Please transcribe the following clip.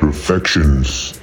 Perfections.